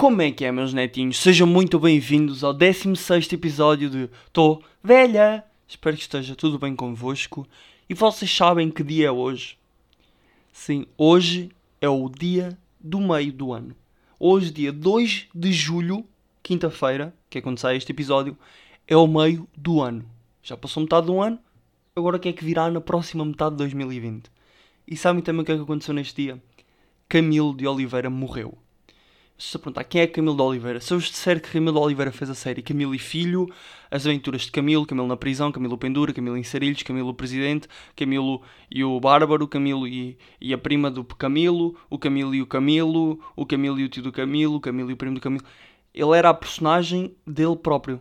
Como é que é, meus netinhos? Sejam muito bem-vindos ao 16 episódio de Tô Velha. Espero que esteja tudo bem convosco. E vocês sabem que dia é hoje? Sim, hoje é o dia do meio do ano. Hoje, dia 2 de julho, quinta-feira, que é quando sai este episódio, é o meio do ano. Já passou metade do ano, agora o que é que virá na próxima metade de 2020? E sabem também o que é que aconteceu neste dia? Camilo de Oliveira morreu se perguntar quem é Camilo de Oliveira, se eu vos disser que Camilo de Oliveira fez a série Camilo e Filho, As Aventuras de Camilo, Camilo na Prisão, Camilo Pendura, Camilo em Sarilhos, Camilo Presidente, Camilo e o Bárbaro, Camilo e, e a prima do Camilo, o Camilo e o Camilo, o Camilo e o tio do Camilo, o Camilo e o primo do Camilo. Ele era a personagem dele próprio.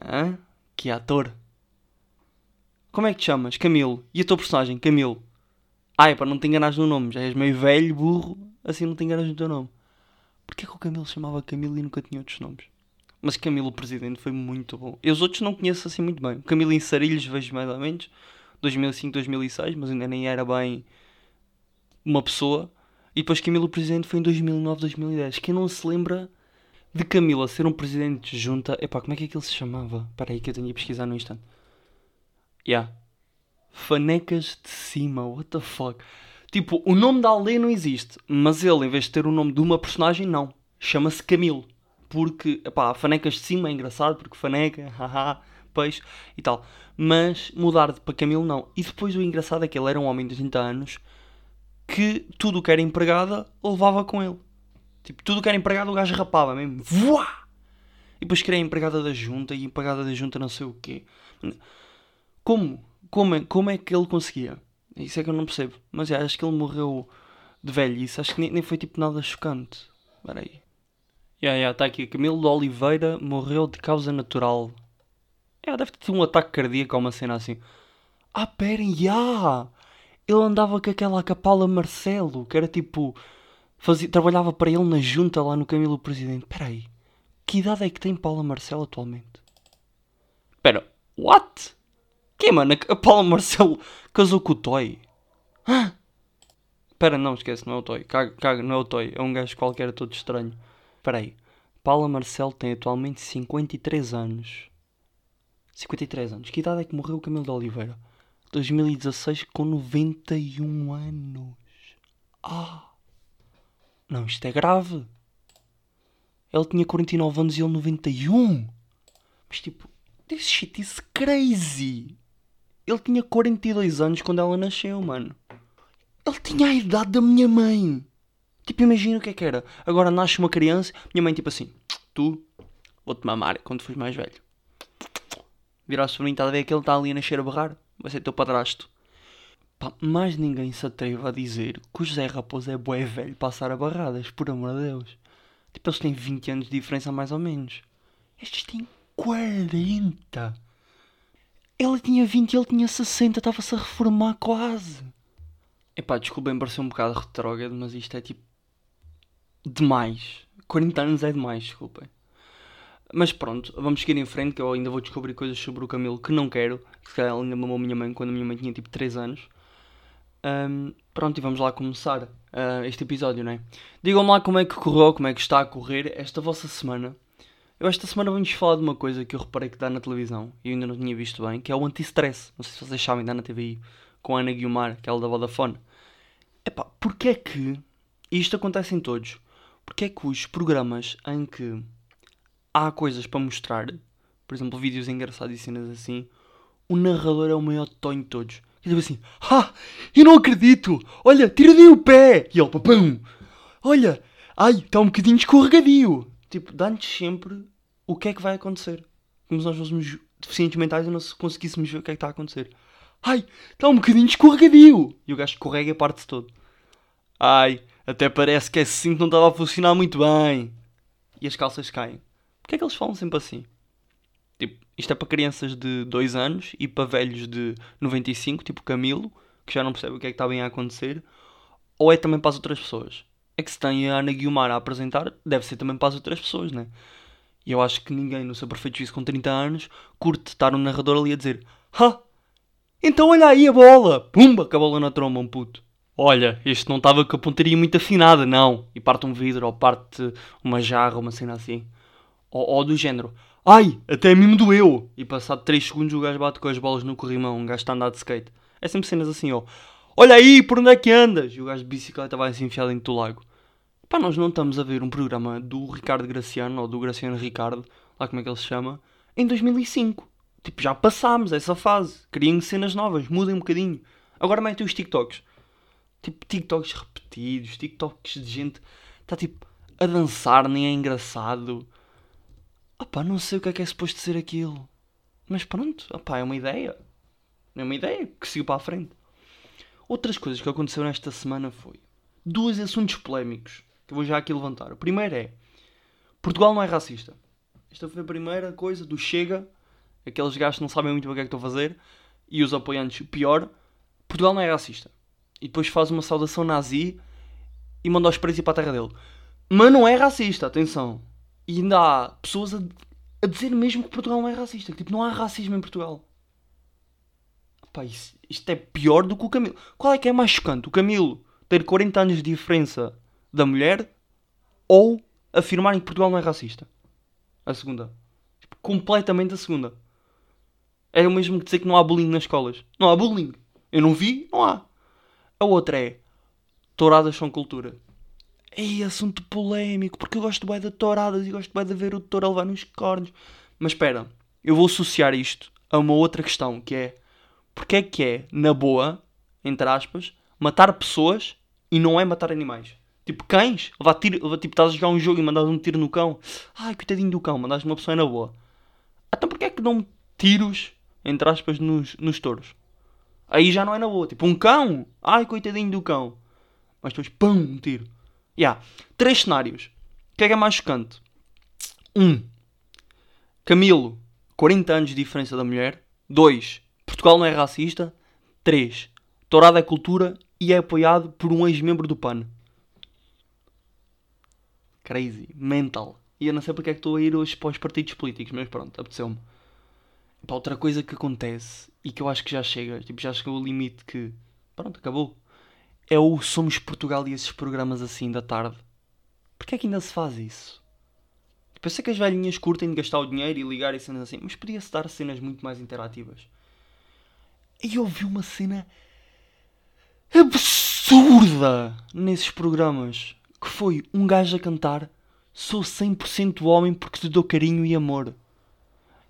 Hã? Que ator. Como é que te chamas? Camilo. E a tua personagem? Camilo. Ai, para não te enganares no nome, já és meio velho, burro, assim não te enganas no teu nome. Porquê que o Camilo se chamava Camilo e nunca tinha outros nomes? Mas Camilo Presidente foi muito bom. E os outros não conheço assim muito bem. Camilo em Sarilhos vejo mais ou menos. 2005, 2006, mas ainda nem era bem uma pessoa. E depois Camilo Presidente foi em 2009, 2010. Quem não se lembra de Camilo a ser um presidente de junta... Epá, como é que aquilo se chamava? Espera aí que eu tenho a pesquisar no instante. Yeah. Fanecas de cima, what the fuck. Tipo, o nome da aldeia não existe, mas ele, em vez de ter o nome de uma personagem, não. Chama-se Camilo. Porque, pá, Fanecas de cima é engraçado, porque Faneca, haha, peixe e tal. Mas mudar para Camilo, não. E depois o engraçado é que ele era um homem de 30 anos que tudo o que era empregada levava com ele. Tipo, tudo o que era empregado o gajo rapava mesmo. Voá! E depois queria empregada da junta e empregada da junta não sei o quê. Como? Como é, como é que ele conseguia? Isso é que eu não percebo. Mas é, acho que ele morreu de velhice. Acho que nem, nem foi tipo nada chocante. Espera aí. Ya, yeah, yeah, está aqui. Camilo de Oliveira morreu de causa natural. É, yeah, deve ter tido um ataque cardíaco ou uma cena assim. Ah, perem, já! Ele andava com aquela capala Marcelo, que era tipo. Fazia, trabalhava para ele na junta lá no Camilo Presidente. Espera aí. Que idade é que tem Paula Marcelo atualmente? Espera, what? Que mano? A Paula Marcelo casou com o Toy? Hã? Espera, não, esquece, não é o Toy. Caga, não é o Toy. É um gajo qualquer todo estranho. Espera aí. Paula Marcelo tem atualmente 53 anos. 53 anos. Que idade é que morreu o Camilo de Oliveira? 2016 com 91 anos. Ah! Não, isto é grave. Ele tinha 49 anos e ele 91. Mas tipo, this shit is crazy. Ele tinha 42 anos quando ela nasceu, mano. Ele tinha a idade da minha mãe. Tipo, imagina o que é que era. Agora nasce uma criança, minha mãe, tipo assim: Tu, vou-te mamar quando fores mais velho. Virar-se para mim, está a ver que ele está ali a nascer a barrar? Vai ser teu padrasto. Pá, mais ninguém se atreve a dizer que o José Raposo é bué velho passar a barradas, por amor de Deus. Tipo, eles têm 20 anos de diferença mais ou menos. Estes têm 40. Ela tinha 20 e ele tinha 60, estava-se a reformar quase. Epá, desculpem, pareceu um bocado retrógrado, mas isto é tipo. demais. 40 anos é demais, desculpem. Mas pronto, vamos seguir em frente, que eu ainda vou descobrir coisas sobre o Camilo que não quero. Que se calhar ainda mamou a minha mãe quando a minha mãe tinha tipo 3 anos. Um, pronto, e vamos lá começar uh, este episódio, não é? Digam-me lá como é que correu, como é que está a correr esta vossa semana. Eu esta semana vamos falar de uma coisa que eu reparei que dá na televisão e eu ainda não tinha visto bem, que é o anti-stress. Não sei se vocês sabem, dá na TVI, com a Ana Guiomar, aquela da Vodafone. Epá, porquê é que, e isto acontece em todos, porquê é que os programas em que há coisas para mostrar, por exemplo, vídeos engraçados e cenas assim, o narrador é o maior tonho de todos. Ele diz assim, ah, eu não acredito, olha, tira-lhe o pé, e ele, papum, olha, ai, está um bocadinho escorregadio tipo, dá-nos sempre o que é que vai acontecer. Como se nós fôssemos deficientes mentais e não conseguíssemos ver o que é que está a acontecer. Ai, está um bocadinho escorregadio. E o gajo escorrega e parte-se todo. Ai, até parece que esse cinto não estava a funcionar muito bem. E as calças caem. Porquê é que eles falam sempre assim? Tipo, isto é para crianças de 2 anos e para velhos de 95, tipo Camilo, que já não percebe o que é que está bem a acontecer. Ou é também para as outras pessoas? É que se tem a Ana Guiomar a apresentar, deve ser também para as outras pessoas, né? E eu acho que ninguém no seu perfeito juízo com 30 anos curte estar um narrador ali a dizer Ha! Então olha aí a bola! Pumba! Que a bola na tromba, um puto. olha, este não estava com a pontaria muito afinada, não. E parte um vidro, ou parte uma jarra, uma cena assim. Ou, ou do género, ai, até a mim me doeu. E passado 3 segundos o gajo bate com as bolas no corrimão, um gajo está a andar de skate. É sempre cenas assim, ó. Olha aí, por onde é que andas? E o gajo de bicicleta vai se enfiar dentro do lago. Pá, nós não estamos a ver um programa do Ricardo Graciano, ou do Graciano Ricardo, lá como é que ele se chama, em 2005. Tipo, já passámos essa fase. Criem cenas novas, mudem um bocadinho. Agora metem os TikToks. Tipo, TikToks repetidos, TikToks de gente está tipo a dançar, nem é engraçado. Opá, não sei o que é que é suposto ser aquilo. Mas pronto, opá, é uma ideia. É uma ideia que seguiu para a frente. Outras coisas que aconteceram esta semana foi dois assuntos polémicos que eu vou já aqui levantar. O primeiro é Portugal não é racista. Esta foi a primeira coisa do Chega, aqueles gajos que não sabem muito o que é que estão a fazer, e os apoiantes, pior, Portugal não é racista. E depois faz uma saudação nazi e manda os presos ir para a terra dele. Mas não é racista, atenção. E ainda há pessoas a, a dizer mesmo que Portugal não é racista. Que, tipo, não há racismo em Portugal. Pá, isto é pior do que o Camilo. Qual é que é mais chocante? O Camilo ter 40 anos de diferença da mulher ou afirmarem que Portugal não é racista? A segunda. Tipo, completamente a segunda. É o mesmo que dizer que não há bullying nas escolas. Não há bullying. Eu não vi, não há. A outra é touradas são cultura. É assunto polémico, porque eu gosto bem de touradas e gosto bem de ver o touro a levar nos cornos. Mas espera, eu vou associar isto a uma outra questão, que é porque é que é, na boa, entre aspas, matar pessoas e não é matar animais? Tipo, cães, levar tiro, levar, tipo, estás a jogar um jogo e mandas um tiro no cão. Ai, coitadinho do cão, mandas uma pessoa na boa. Então porquê é que dão tiros, entre aspas, nos, nos touros? Aí já não é na boa. Tipo, um cão. Ai, coitadinho do cão. Mas depois, pum, um tiro. Ya. Yeah. Três cenários. O que é que é mais chocante? Um. Camilo, 40 anos de diferença da mulher. Dois. Portugal não é racista. Três. Tourada é cultura e é apoiado por um ex-membro do PAN. Crazy. Mental. E eu não sei porque é que estou a ir hoje para os partidos políticos, mas pronto, apeteceu-me. Outra coisa que acontece e que eu acho que já chega, tipo, já chegou o limite que. Pronto, acabou. É o Somos Portugal e esses programas assim da tarde. Porquê é que ainda se faz isso? Tipo, eu sei que as velhinhas curtem de gastar o dinheiro e ligar e cenas assim, mas podia-se dar cenas muito mais interativas. E eu vi uma cena absurda nesses programas. Que foi um gajo a cantar Sou 100% homem porque te dou carinho e amor.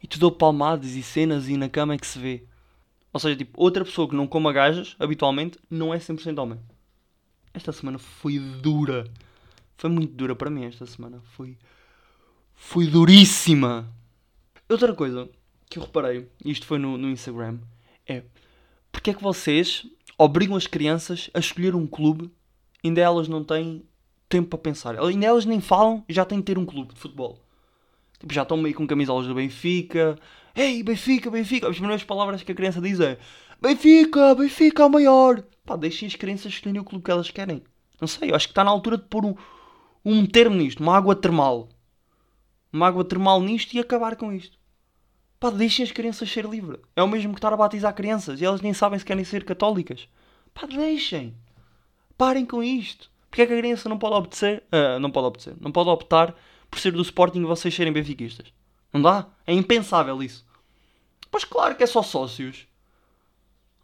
E te dou palmadas e cenas e na cama é que se vê. Ou seja, tipo, outra pessoa que não coma gajas, habitualmente, não é 100% homem. Esta semana foi dura. Foi muito dura para mim esta semana. Foi. Foi duríssima. Outra coisa que eu reparei, isto foi no, no Instagram, é porque é que vocês obrigam as crianças a escolher um clube ainda elas não têm tempo para pensar. Ainda elas nem falam e já têm de ter um clube de futebol. Tipo, já estão meio com camisolas do Benfica, Ei, Benfica, Benfica. As primeiras palavras que a criança diz é Benfica, Benfica é o maior. Pá, deixem as crianças escolherem o clube que elas querem. Não sei, eu acho que está na altura de pôr um, um termo nisto, uma água termal. Uma água termal nisto e acabar com isto. Pá, deixem as crianças ser livres. É o mesmo que estar a batizar crianças e elas nem sabem se querem ser católicas. Pá, deixem. Parem com isto. Porque é que a criança não pode obedecer? Uh, não pode obedecer. Não pode optar por ser do Sporting e vocês serem benfiquistas. Não dá? É impensável isso. Pois claro que é só sócios.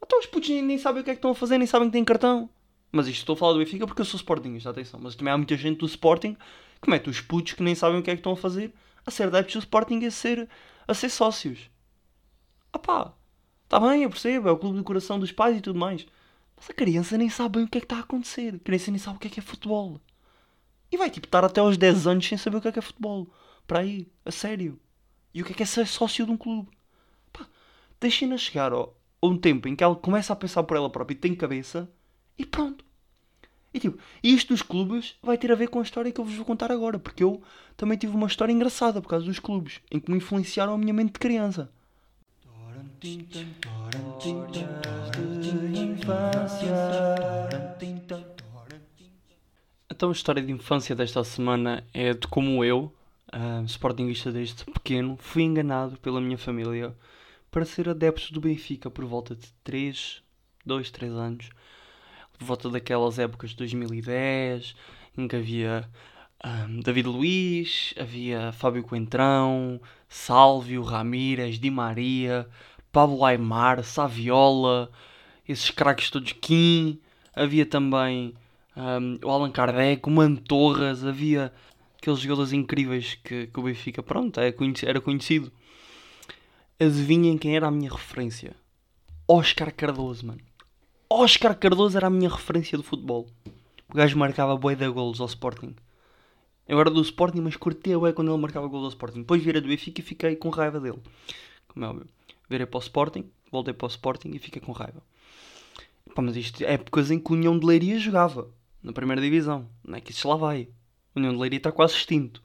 Então os putos nem, nem sabem o que é que estão a fazer, nem sabem que têm cartão. Mas isto estou a falar do Benfica porque eu sou Sportingista, atenção. Mas também há muita gente do Sporting que mete os putos que nem sabem o que é que estão a fazer a ser adeptos do Sporting a ser, a ser sócios. Ah pá, está bem, eu percebo, é o clube do coração dos pais e tudo mais. Mas a criança nem sabe bem o que é que está a acontecer. A criança nem sabe o que é que é futebol. E vai tipo estar até aos 10 anos sem saber o que é que é futebol. Para aí, a sério. E o que é que é ser sócio de um clube? Pá, deixem-na chegar ó, a um tempo em que ela começa a pensar por ela própria e tem cabeça e pronto. E tipo, isto dos clubes vai ter a ver com a história que eu vos vou contar agora, porque eu também tive uma história engraçada por causa dos clubes, em que me influenciaram a minha mente de criança. Então a história de infância desta semana é de como eu, uh, Sportingista desde pequeno, fui enganado pela minha família para ser adepto do Benfica por volta de 3, 2, 3 anos. Por volta daquelas épocas de 2010, em que havia um, David Luiz, havia Fábio Coentrão, Sálvio, Ramírez, Di Maria, Pablo Aymar, Saviola, esses craques todos, Kim, havia também um, o Allan Kardec, o Mantorras, havia aqueles jogadores incríveis que, que o Benfica, pronto, era é conhecido, era conhecido. Adivinhem quem era a minha referência? Oscar Cardoso, mano. Oscar Cardoso era a minha referência do futebol. O gajo marcava boi de golos ao Sporting. Eu era do Sporting, mas curtia bem quando ele marcava golos ao Sporting. Depois virei do Benfica e fiquei com raiva dele. Como é óbvio. Virei para o Sporting, voltei para o Sporting e fiquei com raiva. Pá, mas isto é épocas em que o União de Leiria jogava. Na primeira divisão. Não é que isso lá vai. O União de Leiria está quase extinto.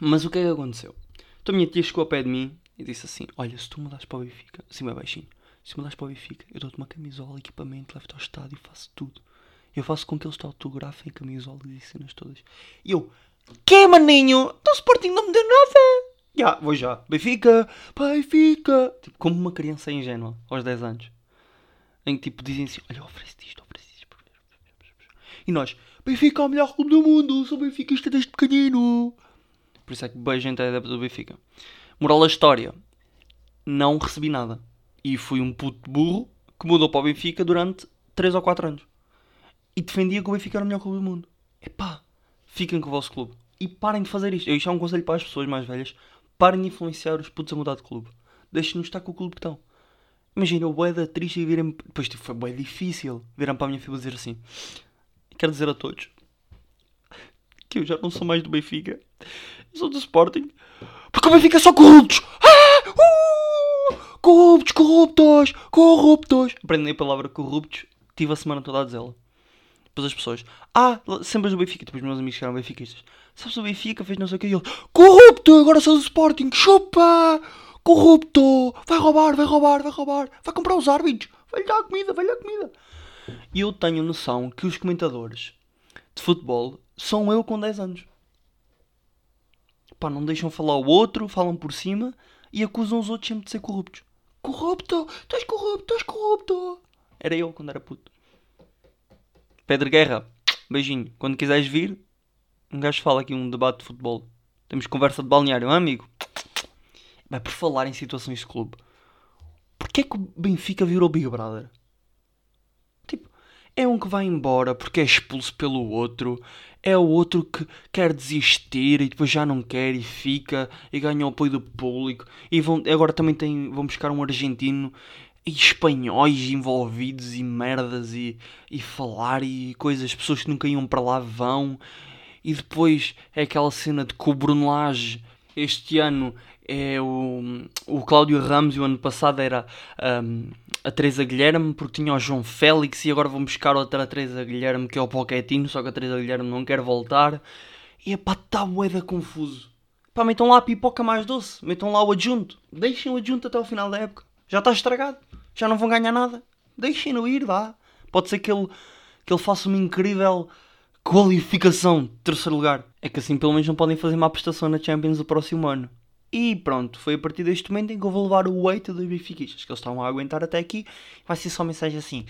Mas o que é que aconteceu? Então a minha tia chegou ao pé de mim e disse assim: Olha, se tu mudas para o Benfica, assim bem baixinho, se mudas para o Benfica, eu dou-te uma camisola, equipamento, levo-te ao estádio e faço tudo. Eu faço com que eles te autografem camisolas e cenas todas. E eu, que maninho? Então Sporting não me deu nada. Já, vou já. Benfica, Benfica. Tipo, como uma criança ingênua, aos 10 anos. Em que tipo dizem assim, olha, oferece isto, oferece isto. E nós, Benfica é o melhor clube do mundo, sou benfiquista desde pequenino. Por isso é que bem gente é adepto do Benfica. Moral da história, não recebi nada. E fui um puto burro que mudou para o Benfica durante 3 ou 4 anos e defendia que o Benfica era o melhor clube do mundo. Epá, fiquem com o vosso clube. E parem de fazer isto. Isto é um conselho para as pessoas mais velhas. Parem de influenciar os putos a mudar de clube. Deixem-nos estar com o clube que estão. Imagina, o boé da triste e virem Depois tipo, foi boé difícil. Viram para a minha filha dizer assim: Quero dizer a todos que eu já não sou mais do Benfica. Eu sou do Sporting. Porque o Benfica é só corruptos. Ah! Corruptos, corruptos, corruptos. Aprendi a palavra corruptos. Tive a semana toda a dizê-la. Depois as pessoas, ah, sempre do Benfica. Depois meus amigos que eram benfiquistas. Sabes o Benfica fez não sei o que. E ele, corrupto, agora sou do Sporting, chupa! Corrupto, vai roubar, vai roubar, vai roubar, vai comprar os árbitros, vai lhe dar comida, vai lhe dar comida. E eu tenho noção que os comentadores de futebol são eu com 10 anos. Pá, não deixam falar o outro, falam por cima e acusam os outros sempre de ser corruptos. Corrupto, tu és corrupto, tu és corrupto. Era eu quando era puto. Pedro Guerra, beijinho. Quando quiseres vir, um gajo fala aqui um debate de futebol. Temos conversa de balneário, um amigo. Vai por falar em situações de clube. Porquê é que o Benfica virou Big Brother? É um que vai embora porque é expulso pelo outro. É o outro que quer desistir e depois já não quer e fica e ganha o apoio do público. E vão, agora também tem, vão buscar um argentino e espanhóis envolvidos e merdas e, e falar e coisas, pessoas que nunca iam para lá vão. E depois é aquela cena de que este ano é o, o Cláudio Ramos e o ano passado era um, a Teresa Guilherme porque tinha o João Félix e agora vão buscar outra Teresa Guilherme que é o Pochettino, só que a Teresa Guilherme não quer voltar. E é pá, tá da confuso. Pá, metam lá a pipoca mais doce, metam lá o adjunto, deixem o adjunto até o final da época. Já está estragado já não vão ganhar nada. Deixem-no ir, vá. Pode ser que ele, que ele faça uma incrível qualificação terceiro lugar. É que assim pelo menos não podem fazer uma prestação na Champions do próximo ano. E pronto, foi a partir deste momento em que eu vou levar o weight dos benfiquistas, que eles estavam a aguentar até aqui. Vai ser só mensagem assim.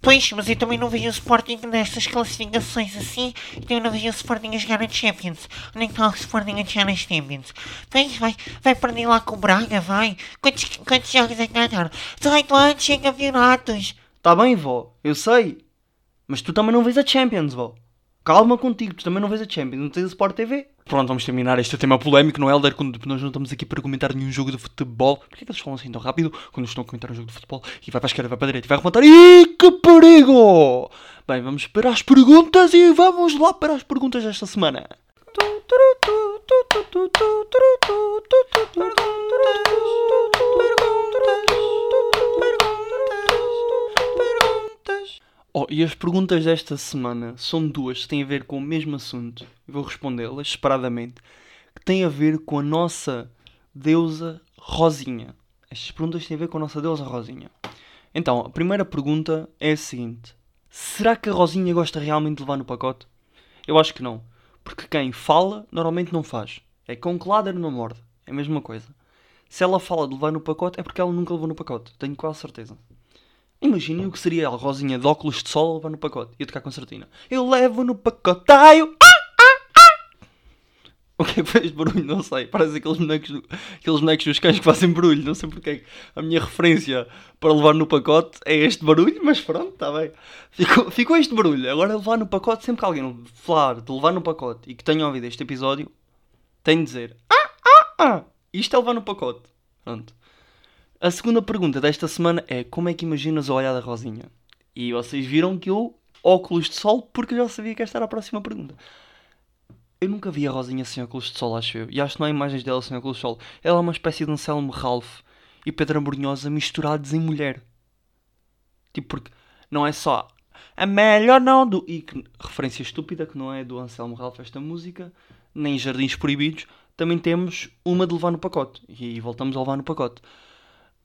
Pois, mas eu também não vejo o Sporting nestas classificações assim, então eu não vejo o Sporting a jogar na Champions. Onde é que está o Sporting a jogar nas Champions? Pois, vai, vai perder lá com o Braga, vai. Quantos, quantos jogos é que ganharam? 18 anos sem campeonatos. Tá bem, vó, eu sei. Mas tu também não vês a Champions, vó. Calma contigo, tu também não vês a Champions, não tens a Sport TV. Pronto, vamos terminar este tema polémico, não é, Helder? Quando nós não estamos aqui para comentar nenhum jogo de futebol. Porquê é que eles falam assim tão rápido quando estão a comentar um jogo de futebol? E vai para a esquerda, vai para a direita, e vai remontar. Ih, que perigo! Bem, vamos para as perguntas e vamos lá para as perguntas desta semana. Oh, e as perguntas desta semana são duas que têm a ver com o mesmo assunto. vou respondê-las separadamente. Que têm a ver com a nossa deusa Rosinha. Estas perguntas têm a ver com a nossa deusa Rosinha. Então, a primeira pergunta é a seguinte: Será que a Rosinha gosta realmente de levar no pacote? Eu acho que não. Porque quem fala normalmente não faz. É com que ladra não morde. É a mesma coisa. Se ela fala de levar no pacote é porque ela nunca levou no pacote. Tenho quase certeza. Imaginem o que seria a Rosinha de óculos de sol levar no pacote. Ia tocar concertina. Eu levo no pacotaio. Ah, ah, ah. O que é que fez barulho? Não sei. Parece aqueles bonecos, aqueles bonecos dos cães que fazem barulho. Não sei porque é a minha referência para levar no pacote é este barulho, mas pronto, está bem. Ficou, ficou este barulho. Agora levar no pacote, sempre que alguém falar de levar no pacote e que tenha ouvido este episódio, tem de dizer ah, ah, ah. Isto é levar no pacote. Pronto. A segunda pergunta desta semana é como é que imaginas o olhar da Rosinha? E vocês viram que eu óculos de sol porque eu já sabia que esta era a próxima pergunta. Eu nunca vi a Rosinha sem óculos de sol, acho eu. E acho que não há imagens dela sem óculos de sol. Ela é uma espécie de Anselmo Ralph e Pedro Ambrunhosa misturados em mulher. Tipo, porque não é só a melhor não do. E que, referência estúpida que não é do Anselmo Ralph esta música, nem Jardins Proibidos. Também temos uma de levar no pacote. E voltamos a levar no pacote.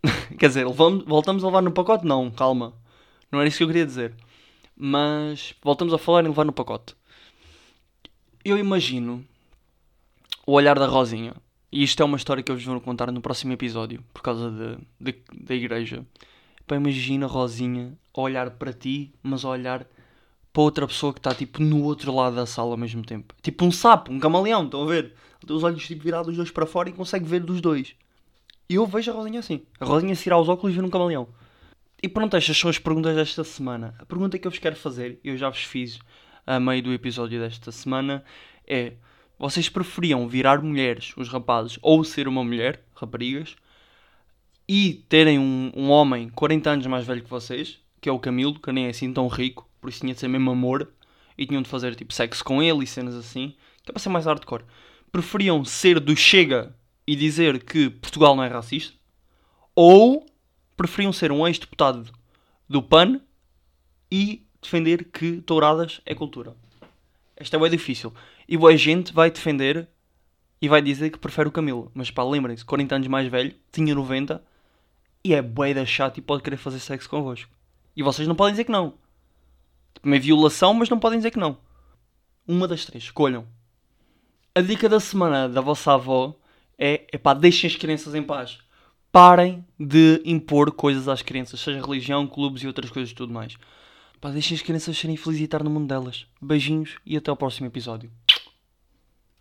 Quer dizer, voltamos a levar no pacote? Não, calma. Não era isso que eu queria dizer. Mas voltamos a falar em levar no pacote. Eu imagino o olhar da Rosinha. E isto é uma história que eu vos vou contar no próximo episódio, por causa de, de- da igreja. Pá, imagina a Rosinha a olhar para ti, mas a olhar para outra pessoa que está tipo no outro lado da sala ao mesmo tempo. Tipo um sapo, um camaleão, estão a ver? Tem os olhos tipo, virados os dois para fora e consegue ver dos dois. E eu vejo a Rosinha assim. A Rosinha se tirar os óculos e ver um camaleão. E pronto, estas são as perguntas desta semana. A pergunta que eu vos quero fazer, eu já vos fiz a meio do episódio desta semana, é: vocês preferiam virar mulheres, os rapazes, ou ser uma mulher, raparigas, e terem um, um homem 40 anos mais velho que vocês, que é o Camilo, que nem é assim tão rico, por isso tinha de ser mesmo amor, e tinham de fazer tipo sexo com ele e cenas assim, que é para ser mais hardcore. Preferiam ser do Chega e dizer que Portugal não é racista, ou preferiam ser um ex-deputado do PAN e defender que touradas é cultura. Esta é bem difícil. E boa gente vai defender e vai dizer que prefere o Camilo. Mas pá, lembrem-se, 40 anos mais velho, tinha 90 e é bué da chato e pode querer fazer sexo convosco. E vocês não podem dizer que não. Uma violação, mas não podem dizer que não. Uma das três, escolham. A dica da semana da vossa avó é, epá, deixem as crianças em paz. Parem de impor coisas às crianças, seja religião, clubes e outras coisas e tudo mais. Pá, deixem as crianças serem felizes e estar no mundo delas. Beijinhos e até ao próximo episódio.